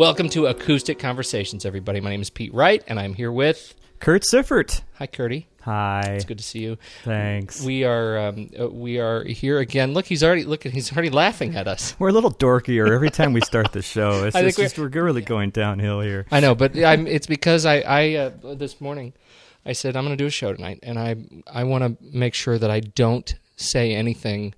Welcome to Acoustic Conversations, everybody. My name is Pete Wright, and I'm here with. Kurt Siffert. Hi, Curdy. Hi. It's good to see you. Thanks. We are um, uh, we are here again. Look, he's already look. He's already laughing at us. We're a little dorkier every time we start the show. It's, I it's think just, we're really going downhill here. I know, but I'm, it's because I I uh, this morning I said I'm going to do a show tonight, and I I want to make sure that I don't say anything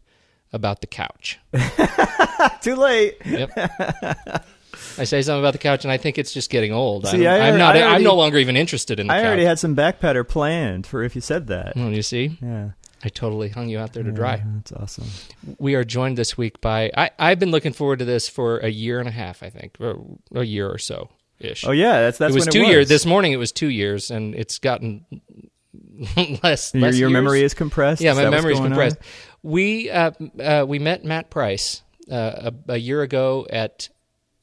about the couch. Too late. Yep. I say something about the couch, and I think it's just getting old. See, I'm, I I'm not. I I'm no longer even interested in the I couch. already had some back patter planned for if you said that. Oh, you see, Yeah. I totally hung you out there to dry. Yeah, that's awesome. We are joined this week by. I, I've been looking forward to this for a year and a half. I think, or a year or so ish. Oh yeah, that's that's it was two years. This morning it was two years, and it's gotten less. your, less your memory is compressed. Yeah, Is my memory is going on? compressed. We uh, uh, we met Matt Price uh, a, a year ago at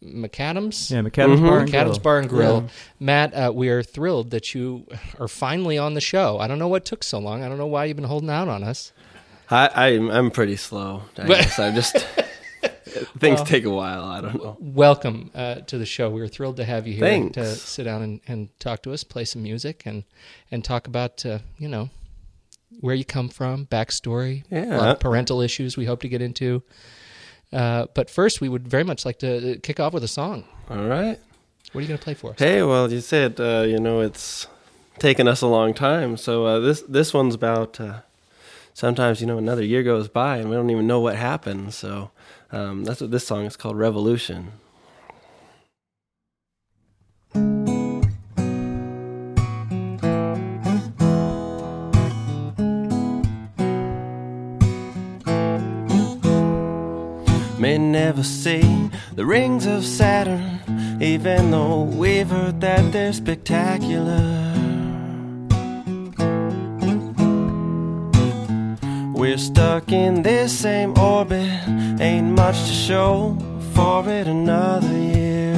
McAdams. Yeah, McAdams Bar and McAdams Grill. Bar and Grill. Matt, uh, we are thrilled that you are finally on the show. I don't know what took so long. I don't know why you've been holding out on us. I, I'm I'm pretty slow. I guess I'm just things take a while. I don't know. Welcome uh, to the show. We are thrilled to have you here Thanks. to sit down and, and talk to us, play some music, and and talk about uh, you know where you come from, backstory, a lot Yeah. of parental issues. We hope to get into. Uh, but first, we would very much like to kick off with a song. All right. What are you going to play for us? Hey, well, you said uh, you know it's taken us a long time. So uh, this this one's about. Uh, sometimes you know another year goes by and we don't even know what happened. So um, that's what this song is called, Revolution. Never see the rings of Saturn, even though we've heard that they're spectacular. We're stuck in this same orbit, ain't much to show for it another year.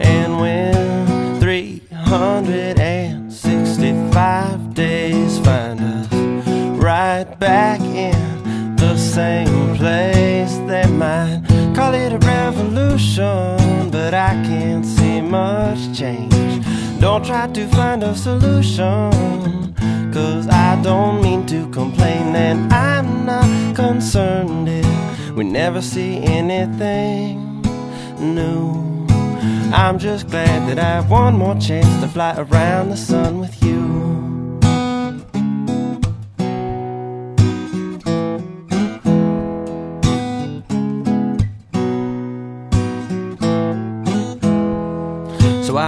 And when 365 days find us right back same place. They might call it a revolution, but I can't see much change. Don't try to find a solution, cause I don't mean to complain, and I'm not concerned if we never see anything new. I'm just glad that I have one more chance to fly around the sun with you.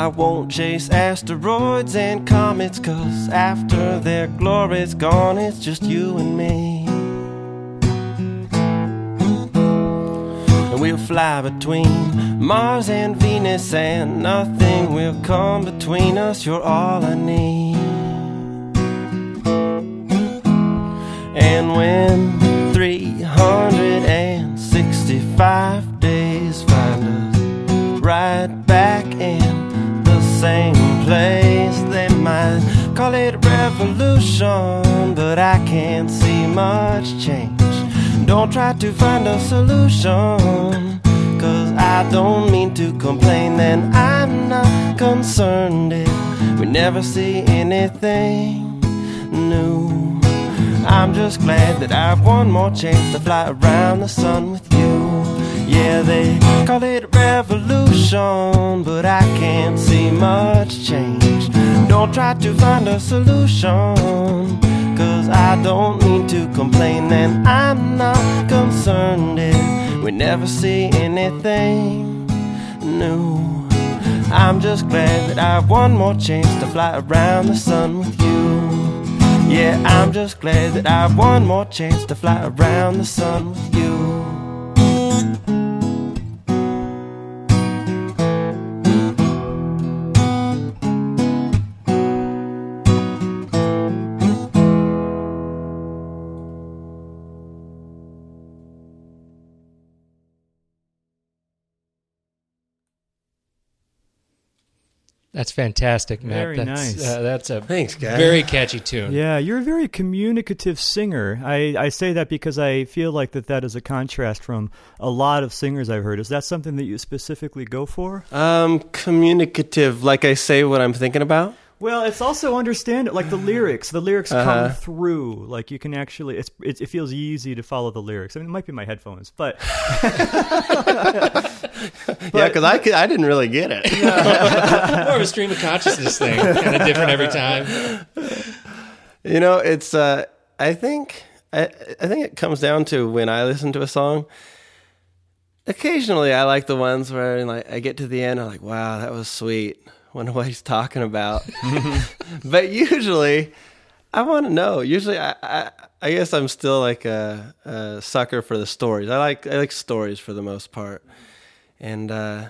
I won't chase asteroids and comets, cause after their glory's gone, it's just you and me. And we'll fly between Mars and Venus, and nothing will come between us. You're all I need. And when 365 much change. Don't try to find a solution, cause I don't mean to complain, and I'm not concerned if we never see anything new. I'm just glad that I have one more chance to fly around the sun with you. Yeah, they call it revolution, but I can't see much change. Don't try to find a solution, I don't mean to complain, and I'm not concerned if we never see anything new. I'm just glad that I have one more chance to fly around the sun with you. Yeah, I'm just glad that I have one more chance to fly around the sun with you. That's fantastic, Matt. Very that's, nice. Uh, that's a Thanks, guys. very catchy tune. Yeah, you're a very communicative singer. I, I say that because I feel like that that is a contrast from a lot of singers I've heard. Is that something that you specifically go for? Um, communicative, like I say what I'm thinking about. Well, it's also understand like the lyrics. The lyrics Uh-huh. come through. Like you can actually, it's it, it feels easy to follow the lyrics. I mean, it might be my headphones, but yeah, because I could, I didn't really get it. More of a stream of consciousness thing, kind of different every time. You know, it's. Uh, I think. I, I think it comes down to when I listen to a song. Occasionally, I like the ones where like I get to the end, I'm like, "Wow, that was sweet." Wonder what he's talking about. but usually, I want to know. Usually, I, I I guess I'm still like a, a sucker for the stories. I like I like stories for the most part, and uh,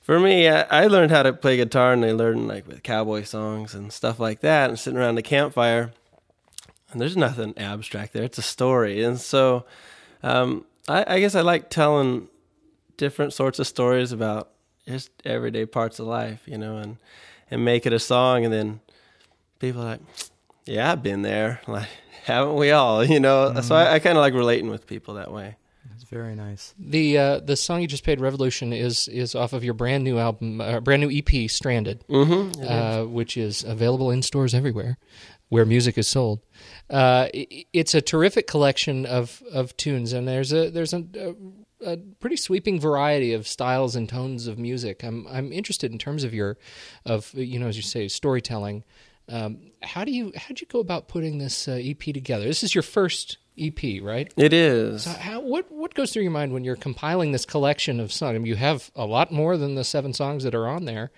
for me, I, I learned how to play guitar, and I learned like with cowboy songs and stuff like that, and sitting around the campfire. And there's nothing abstract there; it's a story, and so um, I, I guess I like telling different sorts of stories about just everyday parts of life, you know, and and make it a song, and then people are like, yeah, I've been there, like haven't we all, you know? So I, I kind of like relating with people that way. it's very nice. The uh, the song you just played, "Revolution," is is off of your brand new album, uh, brand new EP, "Stranded," Mm-hmm. uh, which is available in stores everywhere where music is sold. Uh, i- it's a terrific collection of, of tunes, and there's a there's a, a, a pretty sweeping variety of styles and tones of music. I'm I'm interested in terms of your of you know as you say storytelling. Um, how do you how did you go about putting this uh, EP together? This is your first EP, right? It is. So how, what what goes through your mind when you're compiling this collection of songs? I mean, you have a lot more than the seven songs that are on there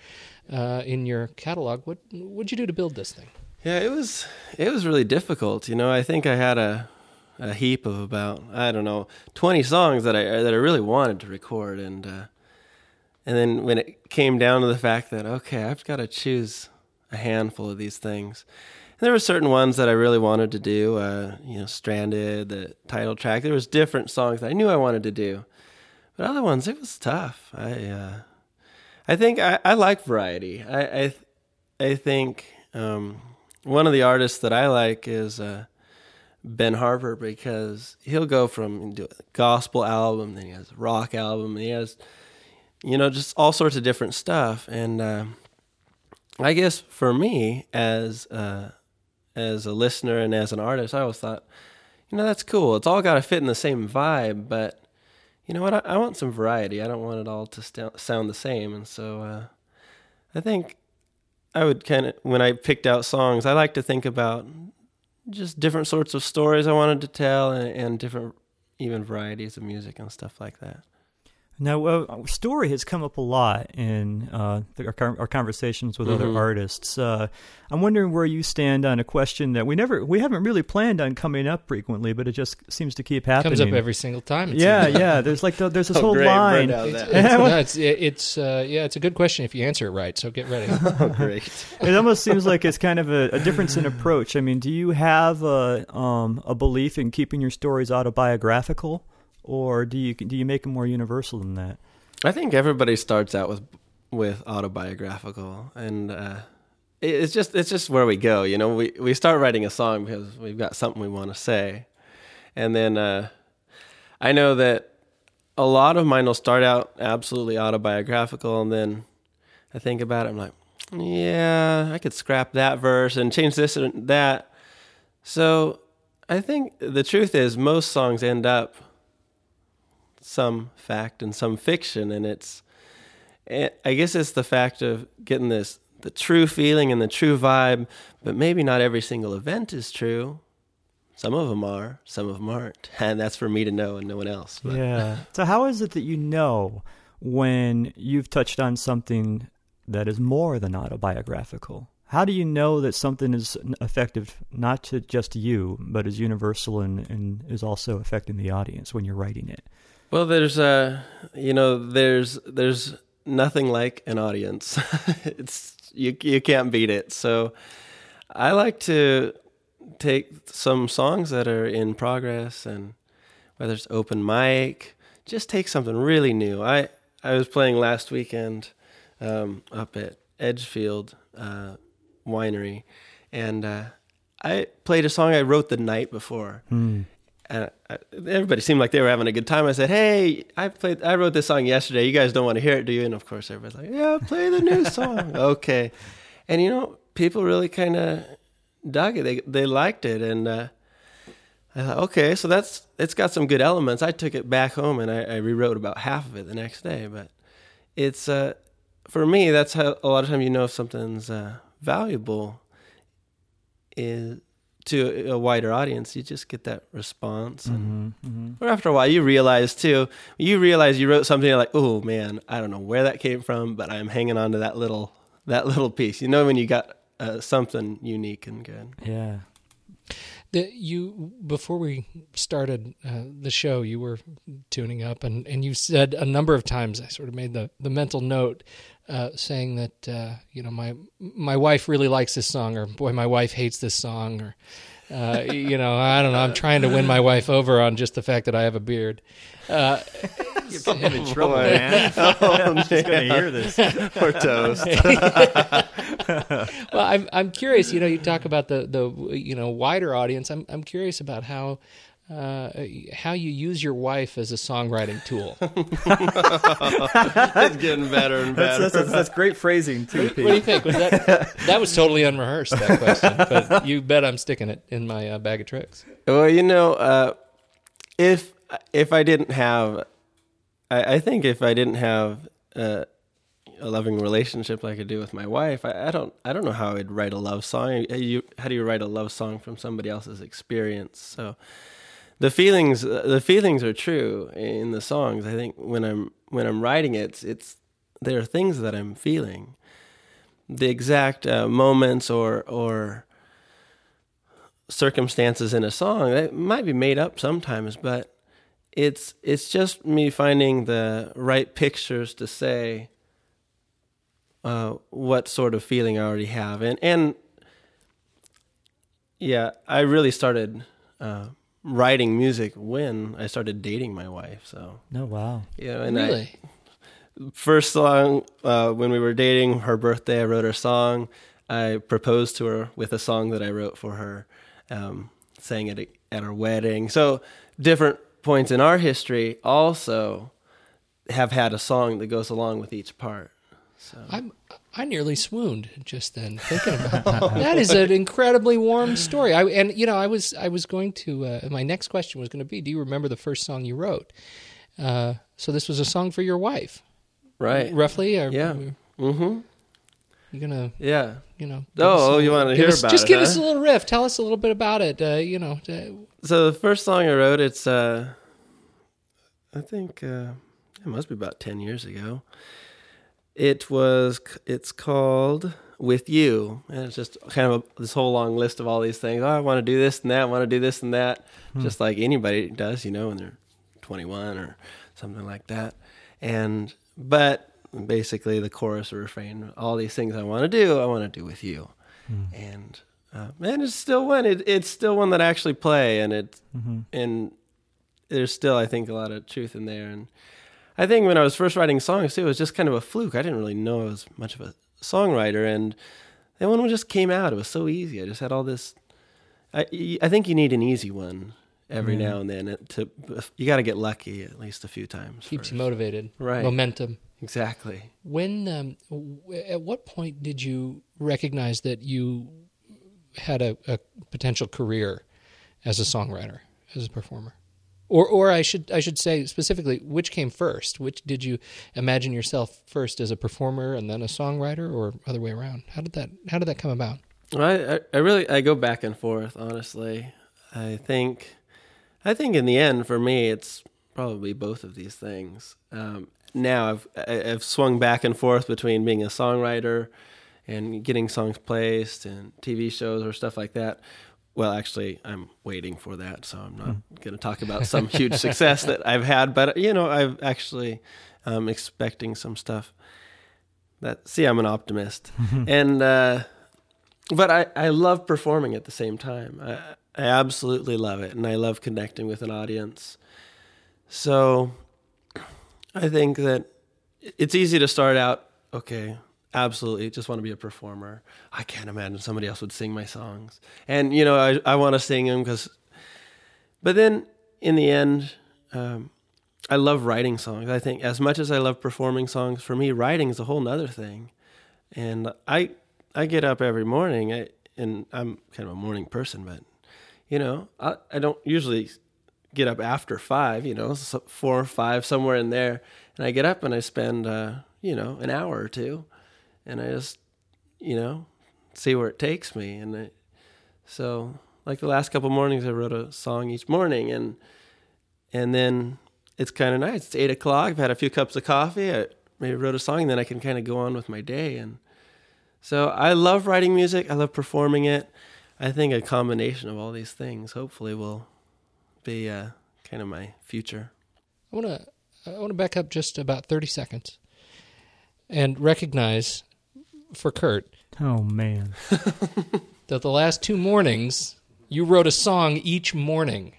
uh, in your catalog. What what'd you do to build this thing? Yeah, it was it was really difficult. You know, I think I had a a heap of about I don't know twenty songs that I that I really wanted to record, and uh, and then when it came down to the fact that okay, I've got to choose a handful of these things. And there were certain ones that I really wanted to do. Uh, you know, "Stranded," the title track. There was different songs that I knew I wanted to do, but other ones it was tough. I uh, I think I, I like variety. I I, I think. Um, one of the artists that I like is uh, Ben Harper because he'll go from do a gospel album, then he has a rock album, and he has, you know, just all sorts of different stuff. And uh, I guess for me, as uh, as a listener and as an artist, I always thought, you know, that's cool. It's all got to fit in the same vibe, but you know what? I, I want some variety. I don't want it all to st- sound the same. And so uh, I think I would kind of, when I picked out songs, I like to think about just different sorts of stories I wanted to tell and, and different, even varieties of music and stuff like that. Now, uh, story has come up a lot in uh, the, our, our conversations with other Mhm. artists. Uh, I'm wondering where you stand on a question that we never, we haven't really planned on coming up frequently, but it just seems to keep happening. Comes up every single time. it yeah, yeah. There's like the, there's this Oh, whole great, line. Brenda. It's, it's, no, it's, it's uh, yeah, it's a good question if you answer it right. So get ready. Oh, great. it almost seems like it's kind of a, a difference in approach. I mean, do you have a um, a belief in keeping your stories autobiographical, or do you do you make them more universal than that? I think everybody starts out with with autobiographical, and uh, it's just it's just where we go. You know, we we start writing a song because we've got something we want to say, and then uh, I know that a lot of mine will start out absolutely autobiographical, and then I think about it. I'm like, yeah, I could scrap that verse and change this and that. So I think the truth is most songs end up some fact and some fiction and it's i guess it's the fact of getting this the true feeling and the true vibe but maybe not every single event is true some of them are some of them aren't and that's for me to know and no one else but Yeah. so how is it that you know when you've touched on something that is more than autobiographical? How do you know that something is effective not just to just you, but is universal and, and is also affecting the audience when you're writing it? Well there's uh you know there's there's nothing like an audience it's you you can't beat it so i like to take some songs that are in progress and whether it's open mic just take something really new i i was playing last weekend um, up at Edgefield uh, Winery, and uh, I played a song I wrote the night before. Hmm. And everybody seemed like they were having a good time. I said, "Hey, I played. I wrote this song yesterday. You guys don't want to hear it, do you?" And of course, everybody's like, "Yeah, play the new song." okay, and you know, people really kind of dug it. They they liked it, and uh, I thought, okay, so that's it's got some good elements. I took it back home and I, I rewrote about half of it the next day. But it's uh, for me, that's how a lot of time you know if something's uh, valuable is to a wider audience. You just get that response, and Mhm, mhm. or after a while, you realize too. You realize you wrote something you're like, oh man, I don't know where that came from, but I'm hanging on to that little that little piece. You know when you got uh, something unique and good. Yeah. The, you before we started uh, the show, you were tuning up, and, and you said a number of times. I sort of made the, the mental note uh, saying that uh, you know my my wife really likes this song, or boy, my wife hates this song, or uh, you know I don't know. I'm trying to win my wife over on just the fact that I have a beard. Uh, You're putting him in trouble, Boy. man. Oh, She's gonna hear this. Or toast. well, I'm I'm curious. You know, you talk about the the you know wider audience. I'm I'm curious about how. Uh, how you use your wife as a songwriting tool? it's getting better and That's, better. that's, that's, that's great phrasing too, What do you think? Was that that was totally unrehearsed? That question, but you bet I'm sticking it in my uh, bag of tricks. Well, you know, uh, if if I didn't have, I, I think if I didn't have uh, a loving relationship like I do with my wife, I, I don't I don't know how I'd write a love song. You, how do you write a love song from somebody else's experience? So the feelings the feelings are true in the songs. I think when I'm when I'm writing it, it's, there are things that I'm feeling. The exact uh, moments or or circumstances in a song that might be made up sometimes, but it's it's just me finding the right pictures to say uh, what sort of feeling I already have, and and yeah, I really started uh, writing music when I started dating my wife. So No, wow. you know, and I, really? first song uh, when we were dating her birthday i wrote her song i proposed to her with a song that i wrote for her um, sang it at her wedding so different points in our history also have had a song that goes along with each part so I'm I nearly swooned just then thinking about that. that is an incredibly warm story. I and you know I was I was going to uh, my next question was going to be Do you remember the first song you wrote? Uh, so this was a song for your wife, right roughly. Or, Yeah. mm-hmm You gonna yeah you know? Oh, oh, you wanna hear us- about Just it, Just give huh? us a little riff. Tell us a little bit about it. Uh, you know, uh, so the first song i wrote it's uh i think uh it must be about 10 years ago it was it's called with you. And it's just kind of a, this whole long list of all these things. Oh i want to do this and that i want to do this and that. Just like anybody does you know when they're 21 or something like that. And but basically the chorus or refrain all these things i want to do i want to do with you. And uh, man it's still one it, it's still one that i actually play and it Mhm. and there's still i think a lot of truth in there. And i think when i was first writing songs too it was just kind of a fluke i didn't really know i was much of a songwriter and then one just came out it was so easy i just had all this i, I think you need an easy one every Yeah. now and then to you got to get lucky at least a few times keeps you motivated. Right. Momentum. exactly When um, w- at what point did you recognize that you had a, a potential career as a songwriter, as a performer? Or or I should I should say specifically which came first? Which did you imagine yourself first as a performer and then a songwriter or other way around? How did that how did that come about? Well, I, I- really I go back and forth. Honestly, I think I think in the end for me it's probably both of these things. Um, now I've I've swung back and forth between being a songwriter and getting songs placed and TV shows or stuff like that. Well, actually, I'm waiting for that, so I'm not going to talk about some huge success that I've had. But you know, I've actually um, expecting some stuff. That see, I'm an optimist, and uh, but I, I love performing at the same time. I, I absolutely love it, and I love connecting with an audience. So I think that it's easy to start out. Okay, absolutely just want to be a performer. I can't imagine somebody else would sing my songs. And you know, I I want to sing them because. But then in the end, um, I love writing songs. I think as much as I love performing songs, for me, writing is a whole nother thing. And I I get up every morning, I, and I'm kind of a morning person, but you know, I, I don't usually get up after five. You know, so four or five somewhere in there, and I get up and I spend uh, you know an hour or two, and I just you know see where it takes me. And I, so, like the last couple mornings, I wrote a song each morning, and and then it's kind of nice. It's eight o'clock. I've had a few cups of coffee. I maybe wrote a song, then I can kind of go on with my day. And so I love writing music. I love performing it. I think a combination of all these things hopefully will be uh, kind of my future. I want to I want to back up just about 30 seconds and recognize for Kurt Oh man. that the last two mornings you wrote a song each morning.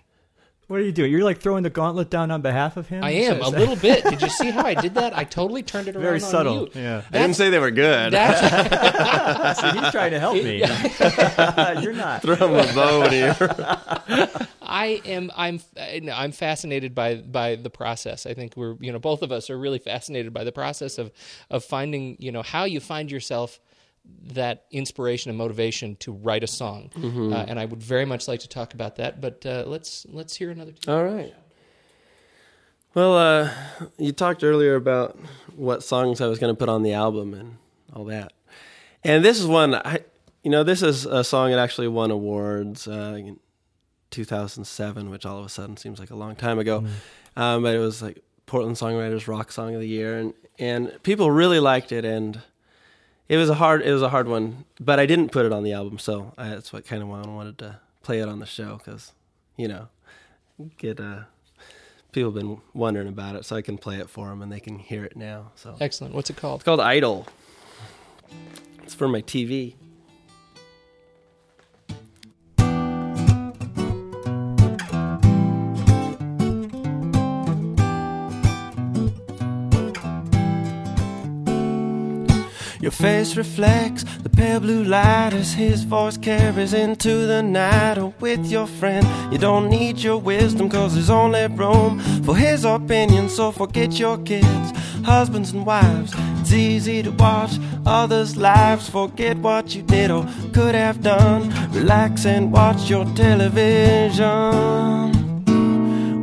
What are you doing? You're like throwing the gauntlet down on behalf of him? I am a little bit. Did you see how I did that? I totally turned it around. Very on subtle. you. Yeah. I didn't say they were good. That's, See, he's trying to help me. You're not. Throw them a bone here. I am. I'm. I'm fascinated by by the process. I think we're. You know, both of us are really fascinated by the process of of finding. You know, how you find yourself that inspiration and motivation to write a song. Uh, and I would very much like to talk about that. But uh, let's let's hear another. All right. Well, uh, you talked earlier about what songs I was going to put on the album and all that, and this is one. I, you know, this is a song that actually won awards uh, 2007, which all of a sudden seems like a long time ago. Um, but it was like Portland Songwriters Rock Song of the Year, and and people really liked it, and it was a hard it was a hard one. But I didn't put it on the album, so I, that's what kind of why I wanted to play it on the show because you know get uh people have been wondering about it so i can play it for them and they can hear it now so Excellent. What's it called? it's called idol it's for my tv Your face reflects the pale blue light as his voice carries into the night. Or with your friend, you don't need your wisdom, cause there's only room for his opinion. So forget your kids, husbands, and wives. It's easy to watch others' lives, forget what you did or could have done. Relax and watch your television.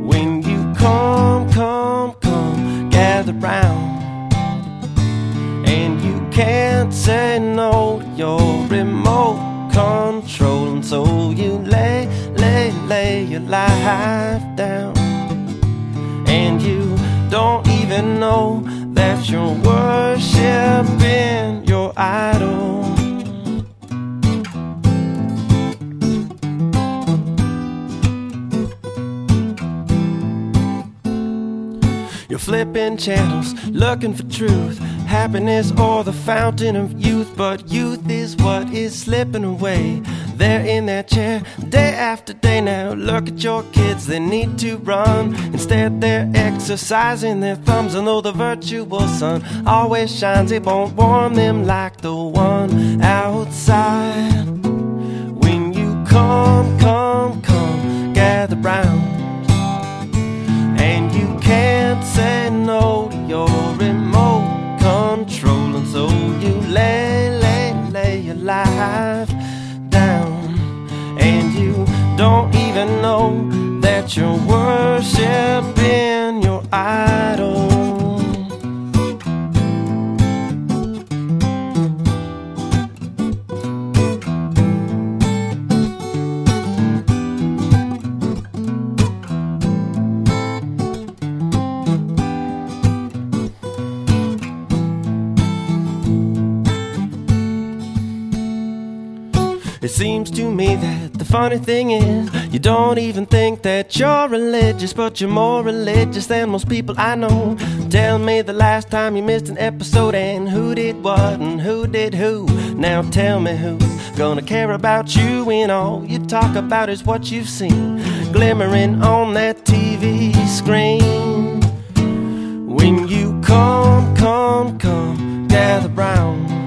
When you come, come, come, gather round. Can't say no to your remote control. And so you lay, lay, lay your life down. And you don't even know that you're worshiping your idol. You're flipping channels, looking for truth, happiness, or the fountain of youth. But youth is what is slipping away. They're in that chair day after day now. Look at your kids, they need to run. Instead, they're exercising their thumbs. And though the virtual sun always shines, it won't warm them like the one outside. When you come, come, come, gather round. And you can't say no to your life down. And you don't even know that you're worshiping seems to me that the funny thing is, you don't even think that you're religious, but you're more religious than most people I know. Tell me the last time you missed an episode and who did what and who did who. Now tell me who's gonna care about you when all you talk about is what you've seen glimmering on that TV screen. When you come, come, come, gather round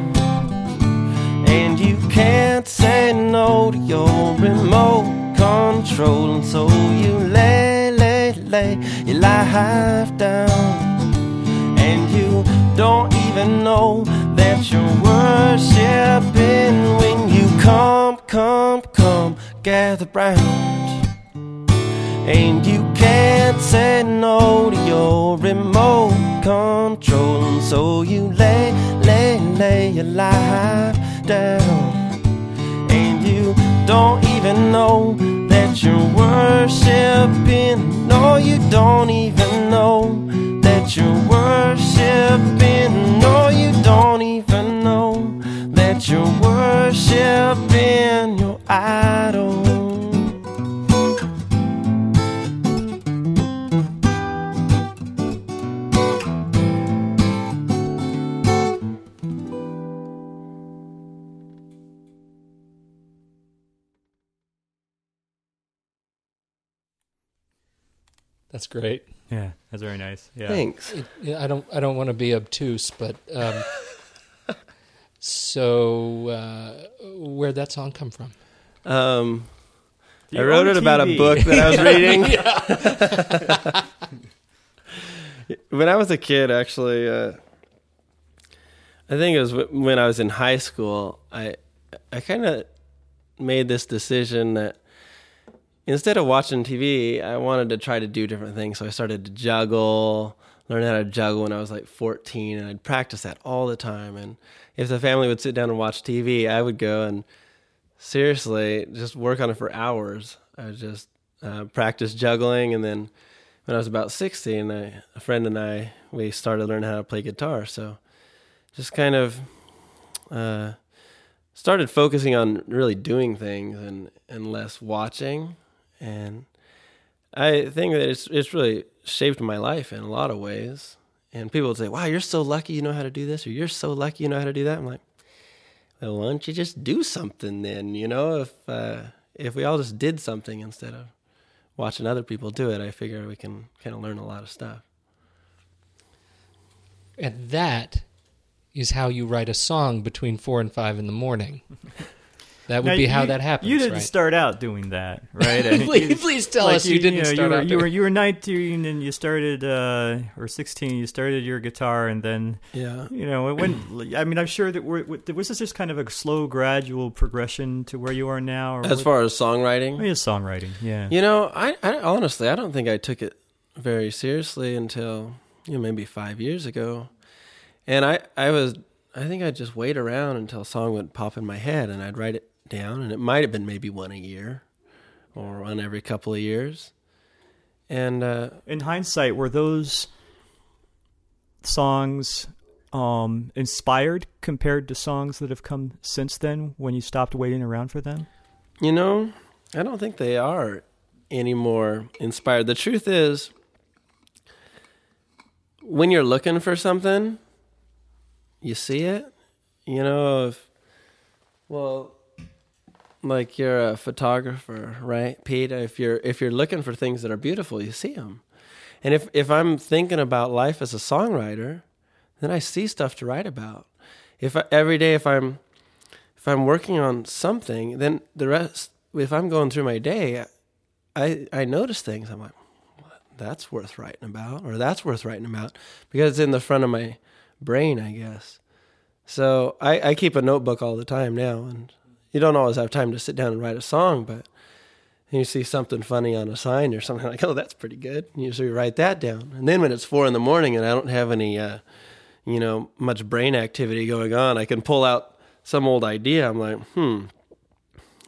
can't say no to your remote control, and so you lay, lay, lay your life down, and you don't even know that you're worshiping when you come, come, come, gather round. And you can't say no to your remote control, and so you lay, lay, lay your life down. Don't even know that you're worshiping. No, you don't even know that you're worshiping. No, you don't even know that you're worshiping your idol. That's great. Yeah, that's very nice. Yeah. Thanks. It, yeah, I don't I don't want to be obtuse, but um, so uh, where'd that song come from? Um, I wrote on it about a book that I was reading. when I was a kid, actually, uh, I think it was when I was in high school. I I kind of made this decision that instead of watching TV, I wanted to try to do different things. So I started to juggle, learn how to juggle when I was like 14, and I'd practice that all the time. And if the family would sit down and watch TV, I would go and seriously just work on it for hours. I would just uh, practice juggling, and then when I was about 16, I, a friend and I we started learning how to play guitar. So just kind of uh, started focusing on really doing things and and less watching, and I think that it's it's really shaped my life in a lot of ways. And people would say, "Wow, you're so lucky you know how to do this," or "You're so lucky you know how to do that." I'm like, well, why don't you just do something then? You know, if uh, if we all just did something instead of watching other people do it, I figure we can kind of learn a lot of stuff. And that is how you write a song between four and five in the morning. That would Now, be how you- that happens. You didn't right? start out doing that, right? Please, you- please tell like us you, didn't know, start you were, out you were you were 19 and you started uh or 16 you started your guitar and then Yeah. you know it went i mean i'm sure that we're, was this just kind of a slow gradual progression to where you are now or As what- far as songwriting, oh, yeah, songwriting yeah you know, I, I honestly I don't think I took it very seriously until you know maybe five years ago, and I I was I think I'd just wait around until a song would pop in my head and I'd write it down, and it might have been maybe one a year, or one every couple of years, and uh, in hindsight were those songs um inspired compared to songs that have come since then when you stopped waiting around for them You know, I don't think they are any more inspired. The truth is, when you're looking for something, you see it. You know, if, well, like you're a photographer, right, Pete? If you're if you're looking for things that are beautiful, you see them. And if if I'm thinking about life as a songwriter, then I see stuff to write about. If I, every day, if I'm if I'm working on something, then the rest, if I'm going through my day, I I notice things. I'm like, that's worth writing about, or that's worth writing about, because it's in the front of my brain, I guess. So I, I keep a notebook all the time now, and you don't always have time to sit down and write a song, but you see something funny on a sign or something like, oh, that's pretty good. And You usually write that down, and then when it's four in the morning and I don't have any, uh, you know, much brain activity going on, I can pull out some old idea. I'm like, hmm,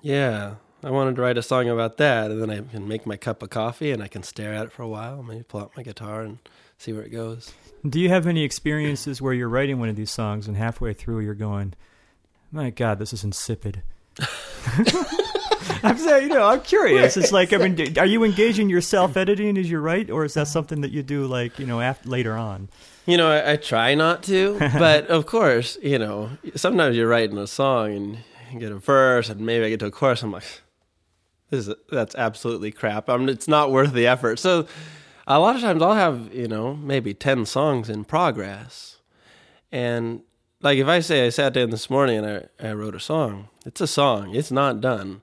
yeah, I wanted to write a song about that, and then I can make my cup of coffee and I can stare at it for a while, maybe pull out my guitar and see where it goes. Do you have any experiences where you're writing one of these songs and halfway through you're going, "My God, this is insipid"? I'm saying, you know, I'm curious. It's like, I mean, are you engaging your self-editing as you write, or is that something that you do, like, you know, after, later on? You know, I, I try not to, but of course, you know, sometimes you're writing a song and you get a verse, and maybe I get to a chorus. I'm like, this is that's absolutely crap. I mean, it's not worth the effort. So, a lot of times I'll have you know maybe ten songs in progress, and like if I say I sat down this morning and I, I wrote a song, it's a song. It's not done,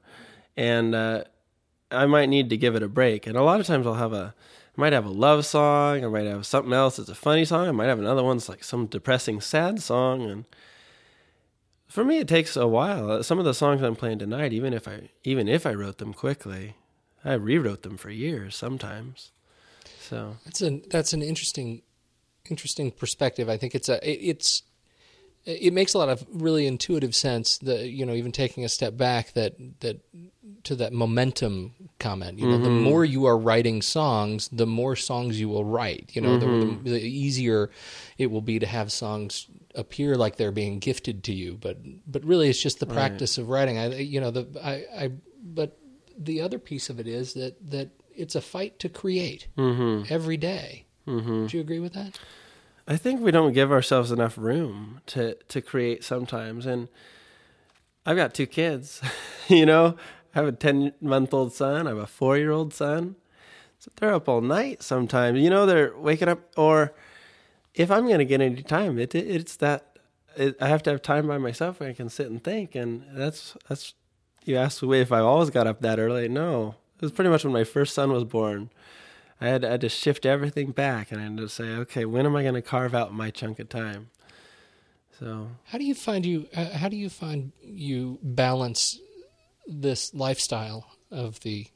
and uh, I might need to give it a break. And a lot of times I'll have a I might have a love song, I might have something else that's a funny song, I might have another one that's like some depressing sad song and for me it takes a while. Some of the songs I'm playing tonight, even if I even if I wrote them quickly, I rewrote them for years sometimes. So that's an that's an interesting interesting perspective. I think it's a it, it's it makes a lot of really intuitive sense that you know even taking a step back that that to that momentum comment you know mm-hmm. the more you are writing songs the more songs you will write you know mm-hmm. the, the, easier it will be to have songs appear like they're being gifted to you but but really it's just the practice right. of writing i you know the i i but the other piece of it is that that it's a fight to create mm-hmm. every day. Mm-hmm. Do you agree with that I think we don't give ourselves enough room to to create sometimes. And I've got two kids, you know. I have a ten month old son. I have a four year old son. So they're up all night sometimes. You know, they're waking up. Or if I'm going to get any time, it, it it's that it, I have to have time by myself where I can sit and think. And that's that's. You asked me if I always got up that early. No, it was pretty much when my first son was born. I had, I had to shift everything back and I had to say, okay, when am I going to carve out my chunk of time? So, how do you find you? Uh, how do you find you balance this lifestyle of the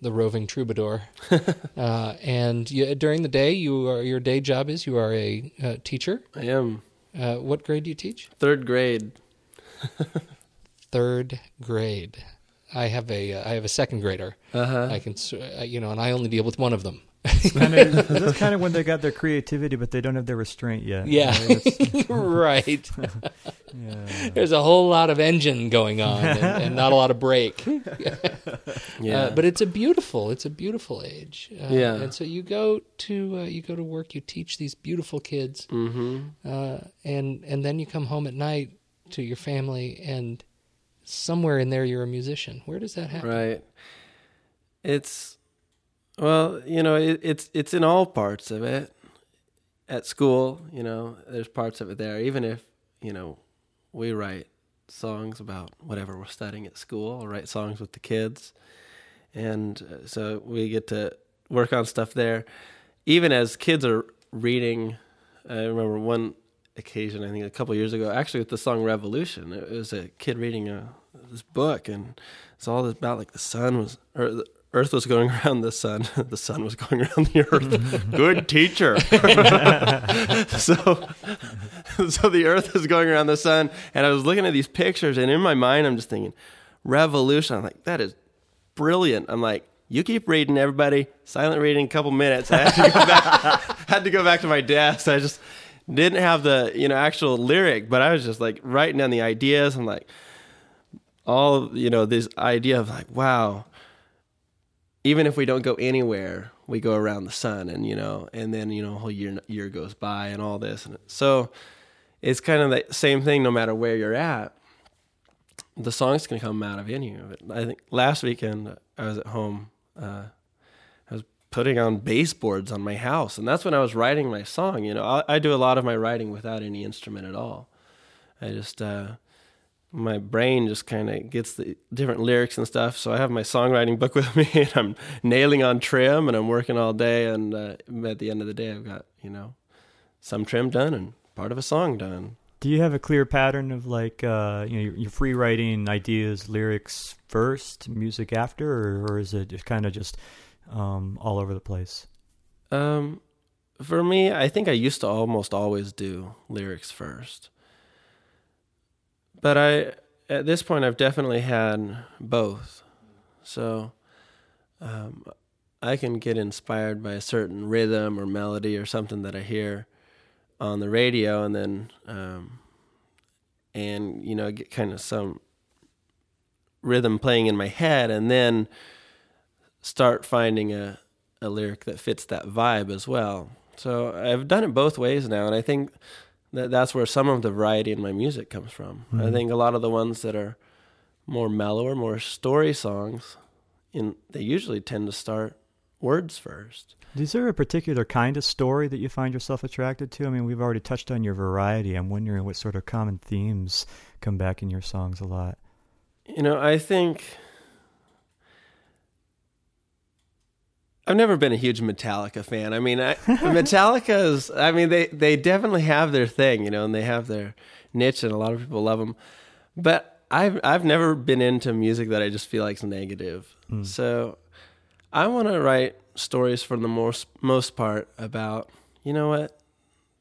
the roving troubadour? uh, and you, during the day, you are your day job is you are a uh, teacher. I am. Uh, what grade do you teach? Third grade. Third grade. I have a uh, I have a second grader. Uh-huh. I can uh, you know, and I only deal with one of them. kind of, that's kind of when they got their creativity, but they don't have their restraint yet. Yeah, right. yeah. There's a whole lot of engine going on, and, and not a lot of brake. yeah, uh, but it's a beautiful, it's a beautiful age. Uh, yeah, and so you go to uh, you go to work, you teach these beautiful kids, mm-hmm. Uh, and and then you come home at night to your family and somewhere in there you're a musician. Where does that happen? Right. It's well, you know, it, it's it's in all parts of it. At school, you know, there's parts of it there. Even if you know, we write songs about whatever we're studying at school, or write songs with the kids, and uh, so we get to work on stuff there. Even as kids are reading, I remember one occasion, I think a couple years ago, actually with the song Revolution. It was a kid reading a, this book, and it's all about like the sun was, or the earth was going around the sun, the sun was going around the earth. Good teacher. so, so the earth is going around the sun, and I was looking at these pictures, and in my mind, I'm just thinking, Revolution. I'm like, that is brilliant. I'm like, you keep reading, everybody. Silent reading, a couple minutes. I had to go back, had to go back to my desk. I just didn't have the you know actual lyric, but I was just like writing down the ideas. I'm like all you know this idea of like wow. Even if we don't go anywhere, we go around the sun, and you know, and then you know, a whole year year goes by, and all this, and so it's kind of the same thing. No matter where you're at, the songs can come out of any of it. I think last weekend I was at home. Uh, putting on baseboards on my house, and that's when I was writing my song. You know, I, I do a lot of my writing without any instrument at all. I just uh, my brain just kind of gets the different lyrics and stuff. So I have my songwriting book with me, and I'm nailing on trim, and I'm working all day. And uh, at the end of the day, I've got you know some trim done and part of a song done. Do you have a clear pattern of like uh, you know you're free writing ideas, lyrics first, music after, or, or is it just kind of just um, all over the place? Um, for me, I think I used to almost always do lyrics first. But I, at this point, I've definitely had both. So um, I can get inspired by a certain rhythm or melody or something that I hear on the radio, and then, um, and you know, get kind of some rhythm playing in my head, and then start finding a, a lyric that fits that vibe as well. So I've done it both ways now, and I think that that's where some of the variety in my music comes from. Mm-hmm. I think a lot of the ones that are more mellow or more story songs, in they usually tend to start words first. Is there a particular kind of story that you find yourself attracted to? I mean, we've already touched on your variety. I'm wondering what sort of common themes come back in your songs a lot. You know, I think I've never been a huge Metallica fan. I mean, I, Metallica's. I mean, they they definitely have their thing, you know, and they have their niche, and a lot of people love them. But I've I've never been into music that I just feel like is negative. Hmm. So I want to write stories for the most most part about you know what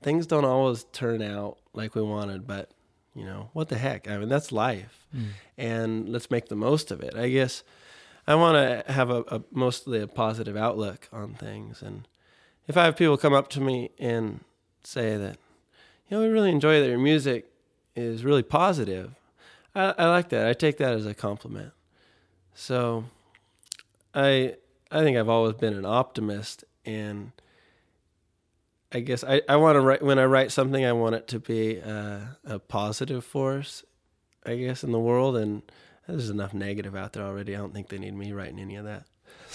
things don't always turn out like we wanted, but you know what the heck? I mean, that's life, hmm. and let's make the most of it. I guess I want to have a, a mostly a positive outlook on things, and if I have people come up to me and say that you know we really enjoy that your music is really positive, I, I like that. I take that as a compliment. So, I I think I've always been an optimist, and I guess I, I want to write when I write something, I want it to be a, a positive force, I guess, in the world. And there's enough negative out there already. I don't think they need me writing any of that.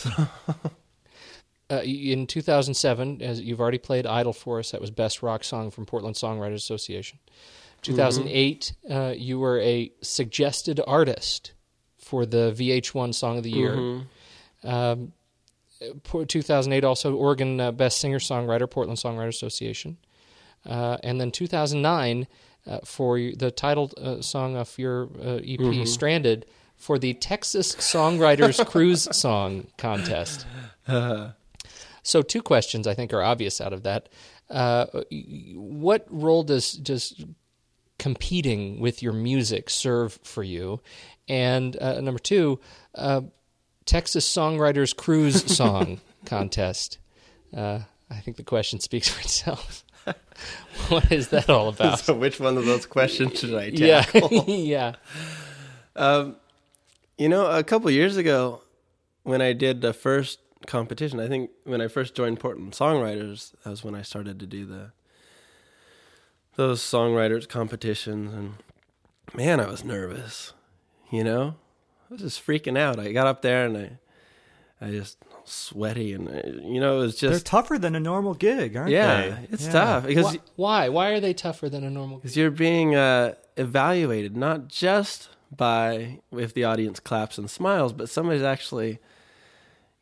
Uh, in 2007, as you've already played "Idle" for us, that was Best Rock Song from Portland Songwriters Association. 2008, uh, you were a suggested artist for the VH1 Song of the Year. Um, 2008, also Oregon uh, Best Singer Songwriter, Portland Songwriters Association. Uh, and then 2009, uh, for the title uh, song of your uh, EP, Stranded, for the Texas Songwriters Cruise Song Contest. So, two questions I think are obvious out of that. Uh, what role does does competing with your music serve for you? And uh, number two, uh, Texas Songwriters Cruise Song Contest. Uh, I think the question speaks for itself. what is that all about? so, which one of those questions should I yeah, tackle? yeah. Um, you know, a couple years ago, when I did the first competition, I think when I first joined Portland Songwriters, that was when I started to do the those songwriters competitions, and man, I was nervous. You know, I was just freaking out. I got up there and I, I just sweaty, and uh, you know, it's just They're tougher than a normal gig, aren't yeah, they? it's Yeah. tough because Why, why? Why are they tougher than a normal? because you're being uh, evaluated not just by if the audience claps and smiles, but somebody's actually,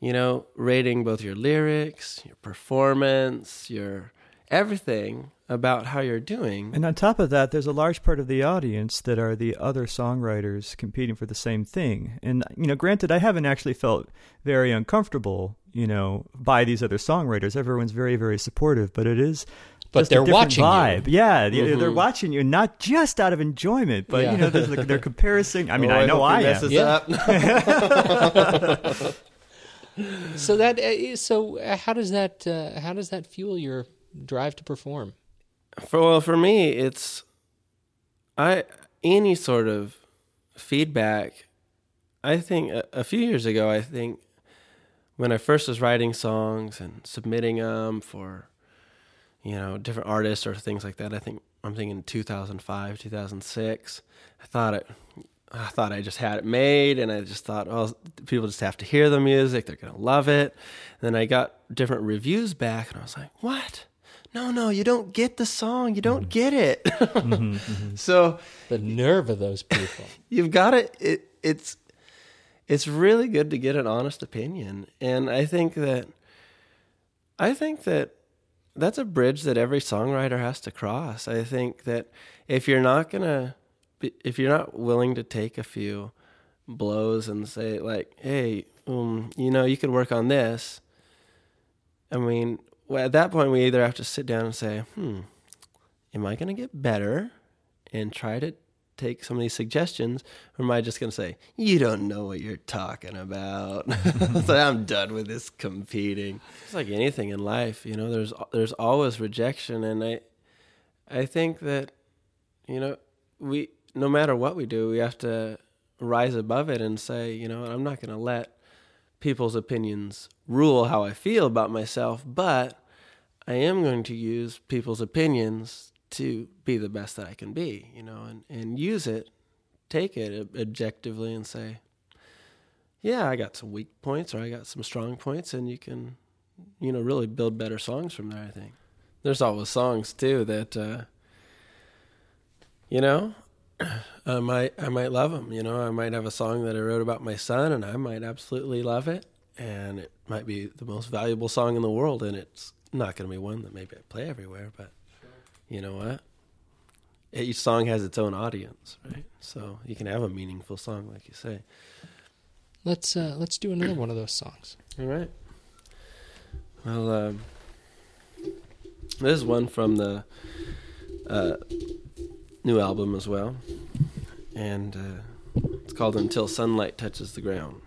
you know, rating both your lyrics, your performance, your everything about how you're doing. And on top of that, there's a large part of the audience that are the other songwriters competing for the same thing. And you know, granted, I haven't actually felt very uncomfortable, you know, by these other songwriters. Everyone's very, very supportive, but it is. But just they're different watching you. vibe. Yeah, they- they're watching you, not just out of enjoyment, but Yeah. you know, there's like, they're comparing. I mean, Oh, I know hope I am. messes Yeah. up. So that uh, so uh, how does that uh, how does that fuel your drive to perform? For well, for me, it's I any sort of feedback. I think a, a few years ago, I think when I first was writing songs and submitting them for you know different artists or things like that. I think I'm thinking 2005, 2006. I thought it. I thought I just had it made, and I just thought, oh, people just have to hear the music; they're gonna love it. And then I got different reviews back, and I was like, "What? No, no, you don't get the song. You don't mm-hmm. get it." Mm-hmm, mm-hmm. So The nerve of those people. you've got to it it's it's really good to get an honest opinion and i think that i think that that's a bridge that every songwriter has to cross i think that if you're not gonna be- if you're not willing to take a few blows and say like hey um, you know you could work on this i mean well, at that point we either have to sit down and say hmm am i gonna get better and try to take some of these suggestions, or am I just going to say, "You don't know what you're talking about"? so I'm done with this competing. It's like anything in life, you know. There's there's always rejection, and I I think that you know we no matter what we do, we have to rise above it and say, you know, I'm not going to let people's opinions rule how I feel about myself, but I am going to use people's opinions to be the best that I can be, you know, and, and use it, take it objectively and say, yeah, I got some weak points or I got some strong points, and you can, you know, really build better songs from there, I think. There's always songs too that, uh, you know, I might I might love them. You know, I might have a song that I wrote about my son, and I might absolutely love it. and it might be the most valuable song in the world, and it's not going to be one that maybe I play everywhere, but you know what? Each song has its own audience, right? So you can have a meaningful song, like you say. Let's uh, let's do another one of those songs. All right. Well, um, this is one from the uh, new album as well, and uh, it's called "Until Sunlight Touches the Ground."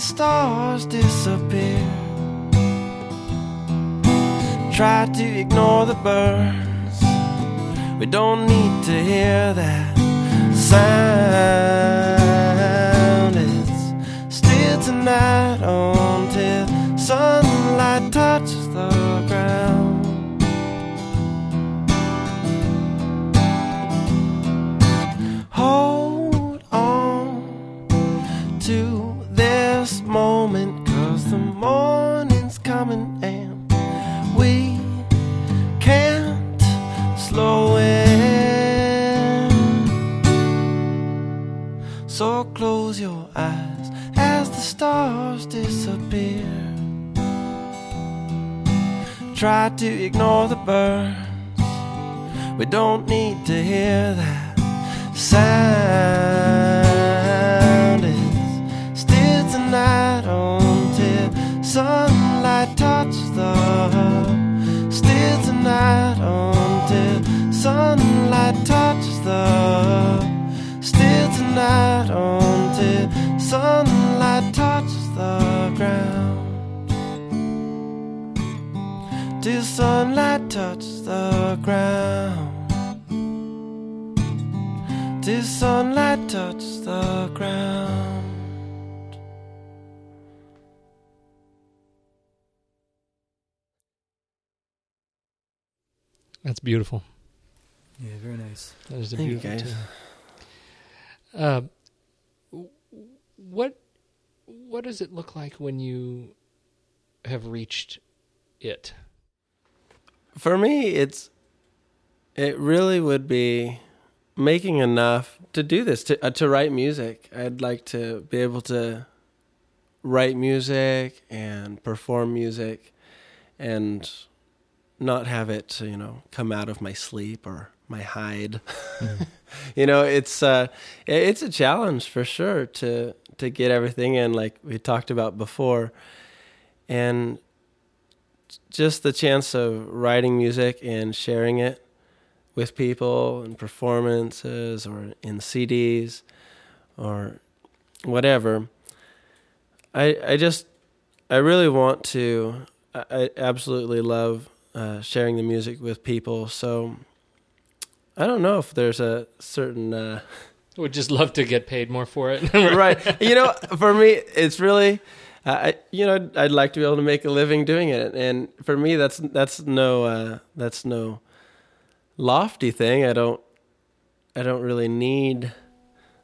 The stars disappear. Try to ignore the birds. We don't need to hear that sound. It's still tonight until sunlight touches the ground. So close your eyes as the stars disappear. Try to ignore the burns. We don't need to hear that sound. It's still tonight until sunlight touches the still tonight until sunlight touches the tonight until sunlight touches the ground till sunlight touches the ground till sunlight touches the ground That's beautiful. Yeah, very nice. That is a Thank you, beautiful guys. tune. Uh, what what does it look like when you have reached it? For me, it's it really would be making enough to do this to uh, to write music. I'd like to be able to write music and perform music and not have it, you know, come out of my sleep or my hide. you know, it's uh it's a challenge for sure to to get everything in like we talked about before. And just the chance of writing music and sharing it with people and performances or in CDs or whatever. I I just I really want to. I, I absolutely love uh, sharing the music with people. So I don't know if there's a certain. Uh, Would just love to get paid more for it. right. You know, for me, it's really, uh, I, you know, I'd like to be able to make a living doing it, and for me, that's that's no uh, that's no lofty thing. I don't I don't really need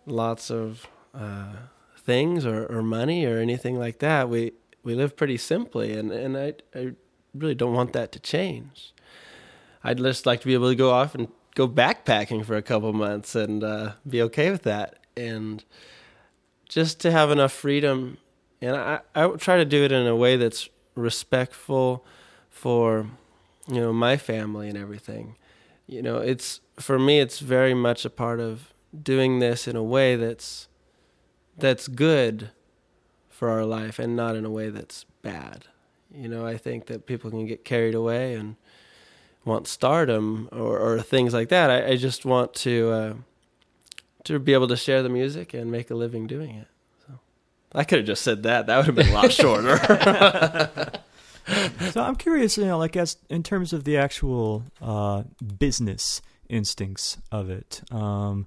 lots of uh, things or, or money or anything like that. We we live pretty simply, and and I I really don't want that to change. I'd just like to be able to go off and go backpacking for a couple months and uh, be okay with that, and just to have enough freedom. And I I try to do it in a way that's respectful for you know my family and everything. You know, it's for me it's very much a part of doing this in a way that's that's good for our life and not in a way that's bad. You know, I think that people can get carried away and want stardom or, or things like that. I, I just want to uh, to be able to share the music and make a living doing it. So I could have just said that. That would have been a lot shorter. so I'm curious, you know, like as in terms of the actual uh, business instincts of it. Um,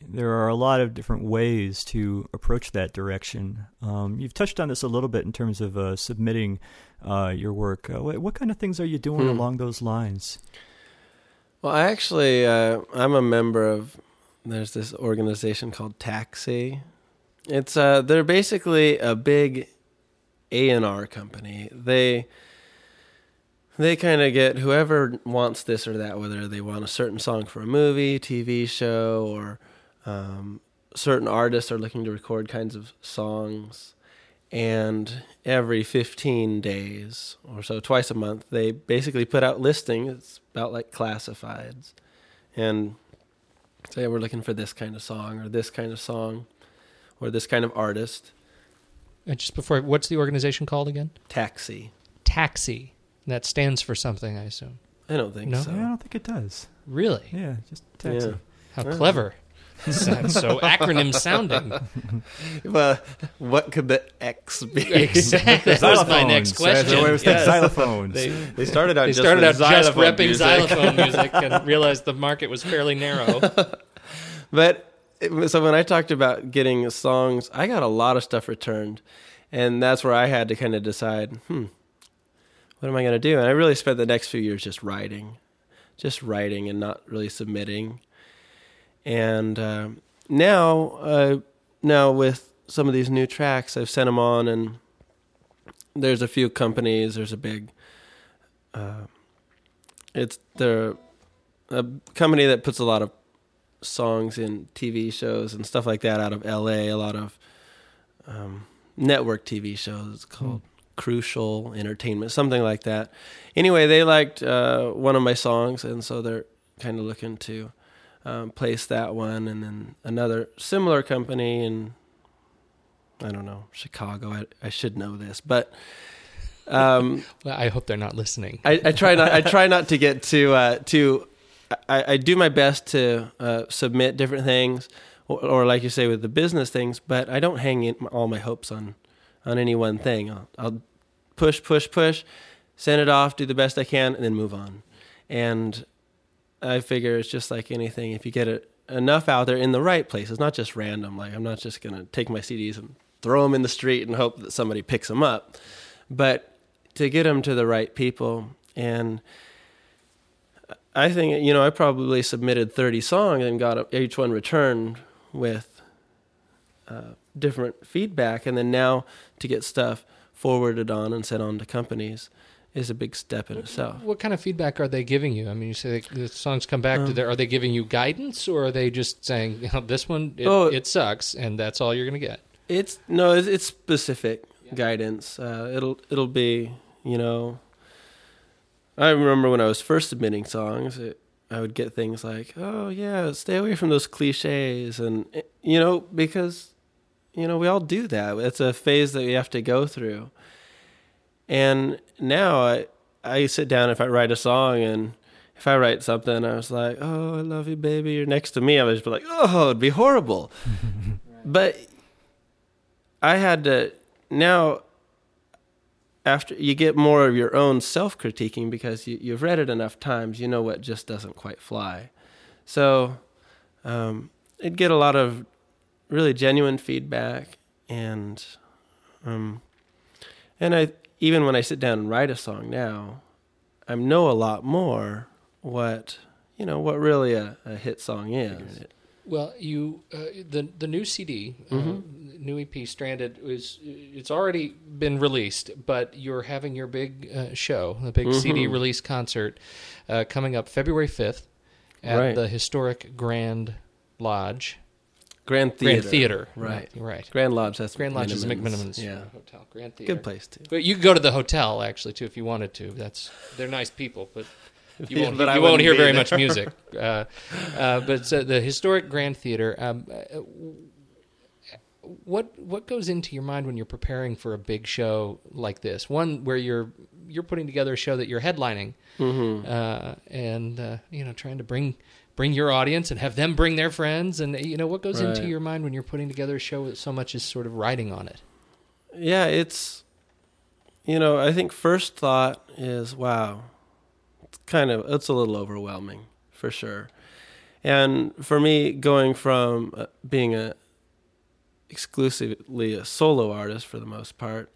there are a lot of different ways to approach that direction. Um, you've touched on this a little bit in terms of uh, submitting uh, your work. Uh, what, what, kind of things are you doing hmm. along those lines? Well, I actually, uh, I'm a member of. There's this organization called Taxi. It's uh, they're basically a big A and R company. They they kind of get whoever wants this or that, whether they want a certain song for a movie, TV show, or um, certain artists are looking to record kinds of songs. And every 15 days or so, twice a month, they basically put out listings. It's about like classifieds. And say we're looking for this kind of song or this kind of song or this kind of artist. And just before, what's the organization called again? Taxi. Taxi. That stands for something, I assume. I don't think no? so. Yeah, I don't think it does. Really? Yeah, just taxi. Yeah. How clever. Sounds so acronym sounding. Well, what could the X be? Exactly. That was my next question. So was yes. xylophones. They, they started out they just started out just repping music. xylophone music and realized the market was fairly narrow. but so when I talked about getting songs, I got a lot of stuff returned, and that's where I had to kind of decide, hmm, what am I going to do? And I really spent the next few years just writing, just writing and not really submitting. And uh, now, uh, now with some of these new tracks, I've sent them on, and there's a few companies. There's a big, uh, it's the a company that puts a lot of songs in TV shows and stuff like that out of L.A. A lot of um, network TV shows It's called. Mm Crucial Entertainment, something like that. Anyway, they liked uh, one of my songs, and so they're kind of looking to um, place that one, and then another similar company in I don't know Chicago. I, I should know this, but um, well, I hope they're not listening. I, I, try not. I try not to get too uh, too. I, I, do my best to uh, submit different things, or, or, like you say with the business things, but I don't hang in, all my hopes on on any one thing. I'll, I'll push, push, push, send it off, do the best I can, and then move on. And I figure it's just like anything. If you get it enough out there in the right place, it's not just random. Like I'm not just gonna take my CDs and throw them in the street and hope that somebody picks them up, but to get them to the right people. And I think you know I probably submitted 30 songs and got each one returned with uh, different feedback, and then now to get stuff forwarded on and sent on to companies is a big step in what, itself. What kind of feedback are they giving you? I mean, you say the songs come back um, to there. Are they giving you guidance, or are they just saying you know, this one it, oh, it, sucks and that's all you're going to get? It's no, it's, it's specific yeah. guidance. Uh, it'll it'll be you know. I remember when I was first submitting songs, it, I would get things like, "Oh yeah, stay away from those cliches," and eh, you know because you know, we all do that. It's a phase that we have to go through. And now I I sit down if I write a song and if I write something, I was like, "Oh, I love you, baby. You're next to me." I was like, "Oh, it'd be horrible." But I had to now. After you get more of your own self critiquing because you, you've read it enough times, you know what just doesn't quite fly. So, um, I'd get a lot of really genuine feedback and um and I even when I sit down and write a song now, I know a lot more what you know what really a, a hit song is. Well, you uh, the the new CD, uh, new EP, Stranded, is it's already been released, but you're having your big uh, show, the big CD release concert, uh, coming up February fifth at Right. the historic Grand Lodge, Grand Theater. Grand Theater, Right. right. Grand Lodge. That's Grand Lodge is McMenamins. McMenamins Yeah, Hotel, Grand Theater. good place too. But you could go to the hotel actually too if you wanted to. That's they're nice people, but you won't, but I you won't hear very there. much music. Uh, uh, but it's, uh, the historic Grand Theater. Um, uh, what what goes into your mind when you're preparing for a big show like this? One where you're you're putting together a show that you're headlining, Mm-hmm. uh, and uh, you know trying to bring bring your audience and have them bring their friends, and you know what goes into your mind when you're putting together a show that so much is sort of riding on it. Yeah, it's you know, I think first thought is wow. It's kind of it's a little overwhelming for sure. And for me going from uh, being a exclusively a solo artist for the most part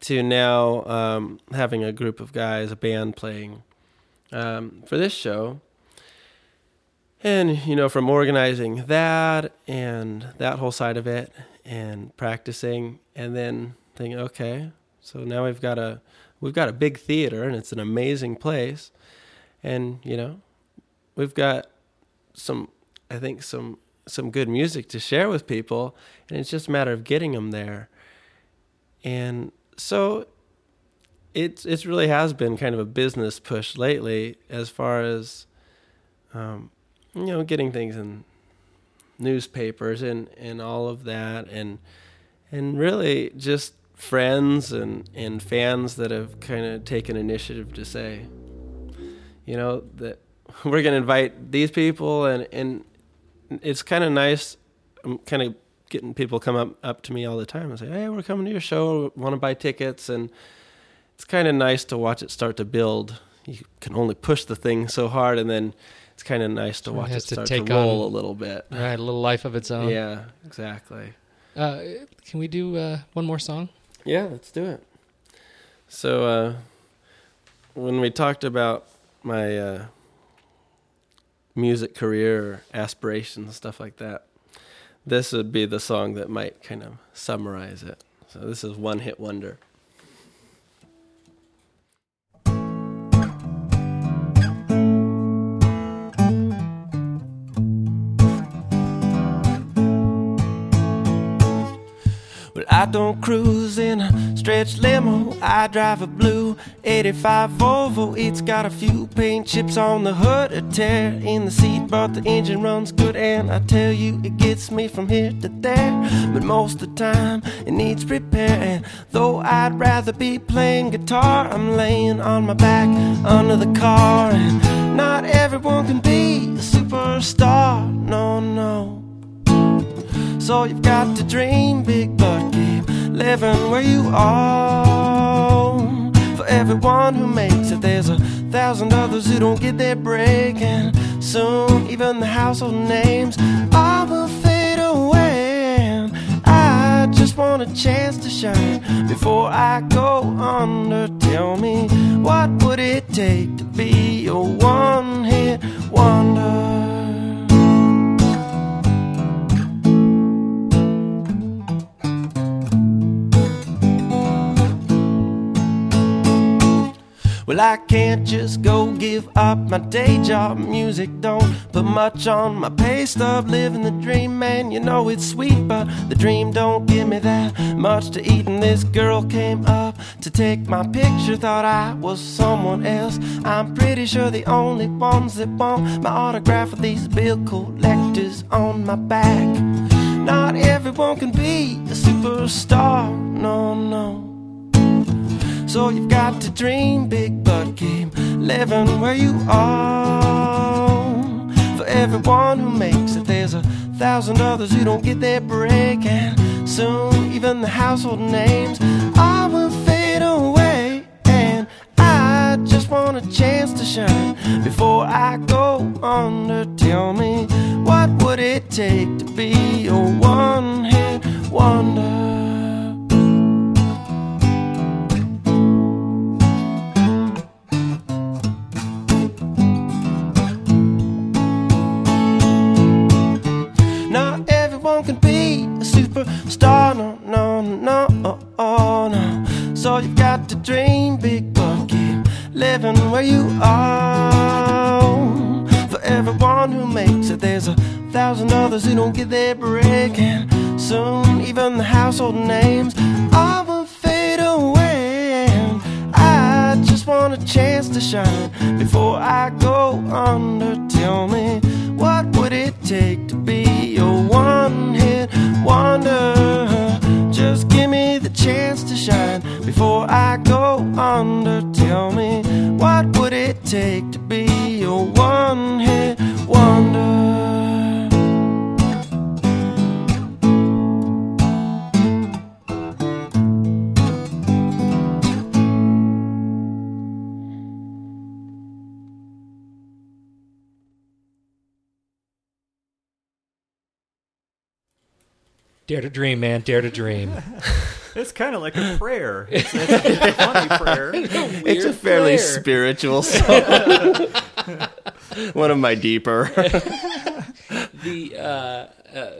to now um, having a group of guys, a band playing um, for this show. And, you know, from organizing that and that whole side of it and practicing and then thinking, okay, so now we've got a we've got a big theater and it's an amazing place. And, you know, we've got some I think some some good music to share with people and it's just a matter of getting them there. And so it's it really has been kind of a business push lately as far as um, you know getting things in newspapers and and all of that and and really just friends and and fans that have kind of taken initiative to say you know that we're going to invite these people and and it's kind of nice um, i'm kind of getting people come up up to me all the time and say hey we're coming to your show want to buy tickets and it's kind of nice to watch it start to build. You can only push the thing so hard and then it's kind of nice to watch it to start to, take roll on- a little bit Right, a little life of its own. yeah exactly Uh, can we do uh, one more song? Yeah, let's do it. So, uh, when we talked about my uh, music career aspirations, stuff like that, this would be the song that might kind of summarize it. So, this is One Hit Wonder. I don't cruise in a stretch limo. I drive a blue 85 Volvo. It's got a few paint chips on the hood, a tear in the seat, but the engine runs good. And I tell you, it gets me from here to there. But most of the time, it needs repair. And though I'd rather be playing guitar, I'm laying on my back under the car. And not everyone can be a superstar. No, no. So you've got to dream big, but living where you are. For everyone who makes it, there's a thousand others who don't get their break, and soon even the household names all will fade away. And I just want a chance to shine before I go under. Tell me, what would it take to be a one-hit wonder? Well, I can't just go give up my day job. Music don't put much on my pay stub. Living the dream, man, you know it's sweet, but the dream don't give me that much to eat. And this girl came up to take my picture, thought I was someone else. I'm pretty sure the only ones that want my autograph are these bill collectors on my back. Not everyone can be a superstar, no, no. So you've got to dream big, but keep living where you are. For everyone who makes it, there's a thousand others who don't get their break, and soon even the household names all will fade away. And I just want a chance to shine before I go under. Tell me, what would it take to be a one-hit wonder? On. So you've got to dream big, but keep living where you are. For everyone who makes it, there's a thousand others who don't get their break. And soon, even the household names all will fade away. And I just want a chance to shine before I go under. Tell me, what would it take to be your one hit wonder? Just give me the chance to shine before I go under. Tell me, what would it take to Dare to dream, man. Dare to dream. It's kind of like a prayer. It's, it's a funny prayer. It's a Weird fairly prayer. spiritual song. One of my deeper. the uh, uh,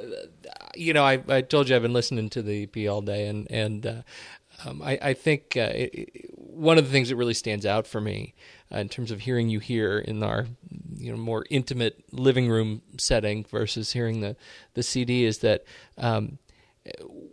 you know, I, I told you I've been listening to the EP all day, and and uh, um, I, I think uh, it, it- one of the things that really stands out for me uh, in terms of hearing you here in our you know more intimate living room setting versus hearing the the CD is that. Um,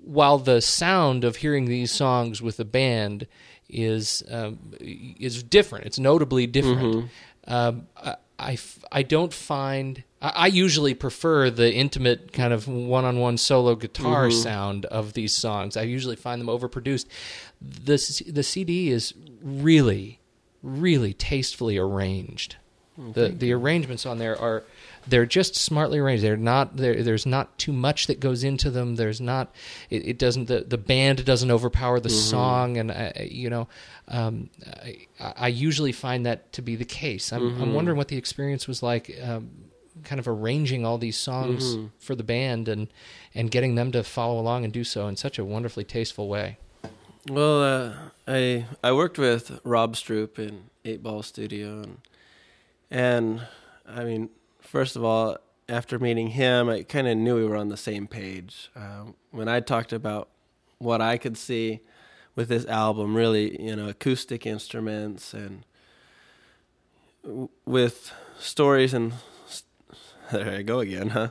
while the sound of hearing these songs with a band is um, is different, it's notably different. Um, I, I I don't find I, I usually prefer the intimate kind of one-on-one solo guitar sound of these songs. I usually find them overproduced. The the CD is really really tastefully arranged. Mm, the the arrangements on there are they're just smartly arranged. They're not there. There's not too much that goes into them. There's not. It, it doesn't. The, the band doesn't overpower the mm-hmm. song, and I, I- you know, um, I, I usually find that to be the case. I'm I'm mm-hmm. wondering what the experience was like, um, kind of arranging all these songs mm-hmm. for the band and and getting them to follow along and do so in such a wonderfully tasteful way. Well, uh, I I worked with Rob Stroup in Eight Ball Studio, and and I mean, first of all, after meeting him, I kind of knew we were on the same page. Um, when I talked about what I could see with this album, really, you know, acoustic instruments and w- with stories and there I go again, huh?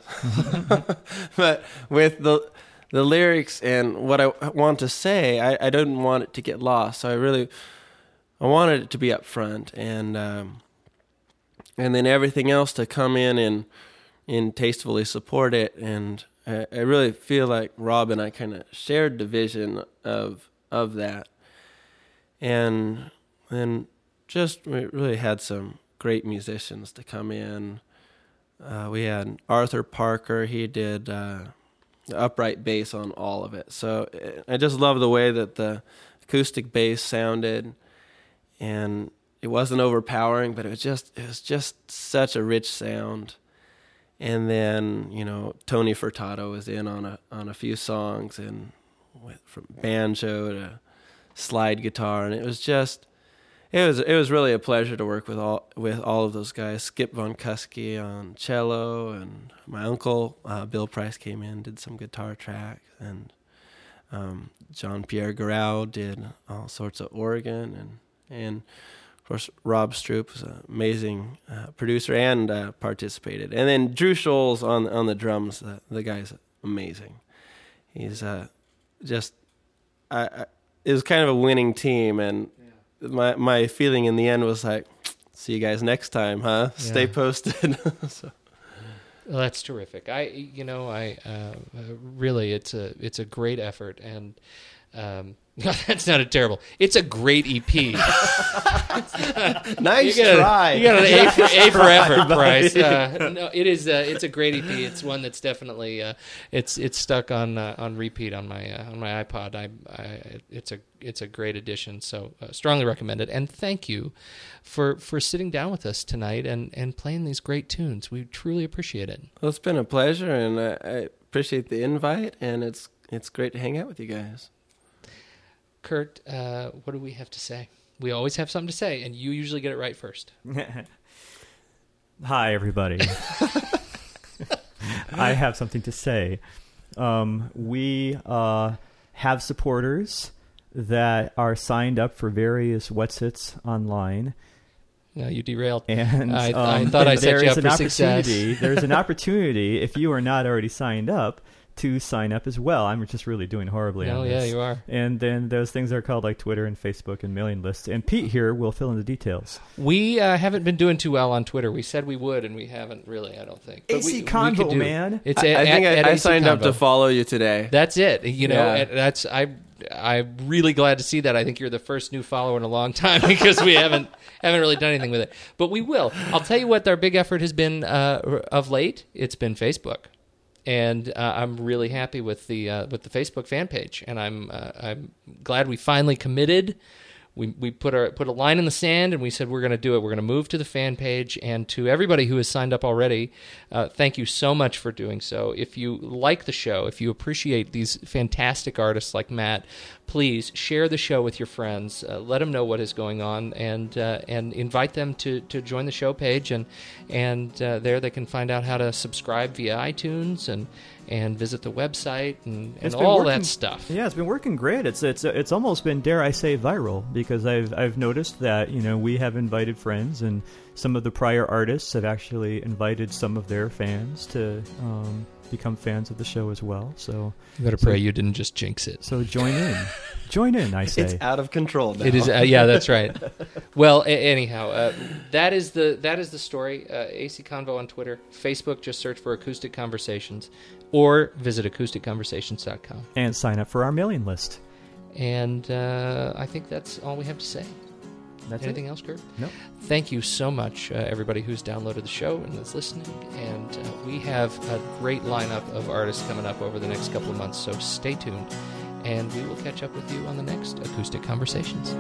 but with the the lyrics and what I want to say, I, I didn't want it to get lost. So I really, I wanted it to be up front, and um, and then everything else to come in and and tastefully support it. And I, I really feel like Rob and I kind of shared the vision of of that, and then just we really had some great musicians to come in. Uh, we had Arthur Parker. He did. Uh, upright bass on all of it. So uh, I just love the way that the acoustic bass sounded, and it wasn't overpowering, but it was just it was just such a rich sound. And then you know Tony Furtado was in on a on a few songs, and went from banjo to slide guitar, and it was just it was it was really a pleasure to work with all with all of those guys. Skip Von Kuske on cello, and my uncle uh, Bill Price came in did some guitar tracks, and um, John Pierre Garau did all sorts of organ, and and of course Rob Stroup was an amazing uh, producer and uh, participated, and then Drew Scholes on on the drums. The, the guy's amazing. He's uh, just I, I, it was kind of a winning team, and my my feeling in the end was like, see you guys next time, huh? Stay posted. so, Well, that's terrific. I, you know, I uh, uh, really, it's a it's a great effort, and um, that a terrible. It's a great EP. nice you got, try. A, you got an A for, a for effort, Bryce. Uh, no, it is. Uh, it's a great EP. It's one that's definitely uh, it's it's stuck on uh, on repeat on my uh, on my iPod. I, I it's a it's a great addition. So uh, strongly recommend it. And thank you for for sitting down with us tonight and and playing these great tunes. We truly appreciate it. Well, it's been a pleasure, and I, I appreciate the invite, and it's it's great to hang out with you guys. Kurt, uh, what do we have to say? We always have something to say, and you usually get it right first. Hi, everybody. I have something to say. Um, we uh, have supporters that are signed up for various what's hits online. No, you derailed. And I, I um, thought I set you up for success. there's an opportunity if you are not already signed up to sign up as well. I'm just really doing horribly No, on yeah, you are. And then those things are called like Twitter and Facebook and mailing lists. And Pete here will fill in the details. We uh, haven't been doing too well on Twitter. We said we would, and we haven't really. I don't think. But AC we, we Convo, could do- man. It's I, a- I think at- at I, I AC signed up to follow you today. That's it. You know, Yeah. that's I. I'm really glad to see that. I think you're the first new follower in a long time because we haven't haven't really done anything with it, but we will. I'll tell you what our big effort has been uh, of late. It's been Facebook, and uh, I'm really happy with the uh, with the Facebook fan page, and I'm uh, I'm glad we finally committed. We, we put our put a line in the sand and we said we're going to do it. We're going to move to the fan page and to everybody who has signed up already. Uh, thank you so much for doing so. If you like the show, if you appreciate these fantastic artists like Matt, please share the show with your friends. Uh, let them know what is going on and uh, and invite them to, to join the show page and and uh, there they can find out how to subscribe via iTunes and and visit the website and, and all working- that stuff. Yeah, it's been working great. It's it's it's almost been dare I say viral because I've I've noticed that you know we have invited friends and some of the prior artists have actually invited some of their fans to um, become fans of the show as well. So You better pray you didn't just jinx it. so join in, join in. I say. It's out of control now. It is, uh, yeah, that's right. Well, a- anyhow, uh, that is the that is the story. Uh, AC Convo on Twitter, Facebook. Just search for Acoustic Conversations, or visit acousticconversations.com. and sign up for our mailing list. And uh, I think that's all we have to say. That's Anything it. else, Kurt? No. Thank you so much, uh, everybody who's downloaded the show and is listening. And uh, we have a great lineup of artists coming up over the next couple of months, so stay tuned. And we will catch up with you on the next Acoustic Conversations.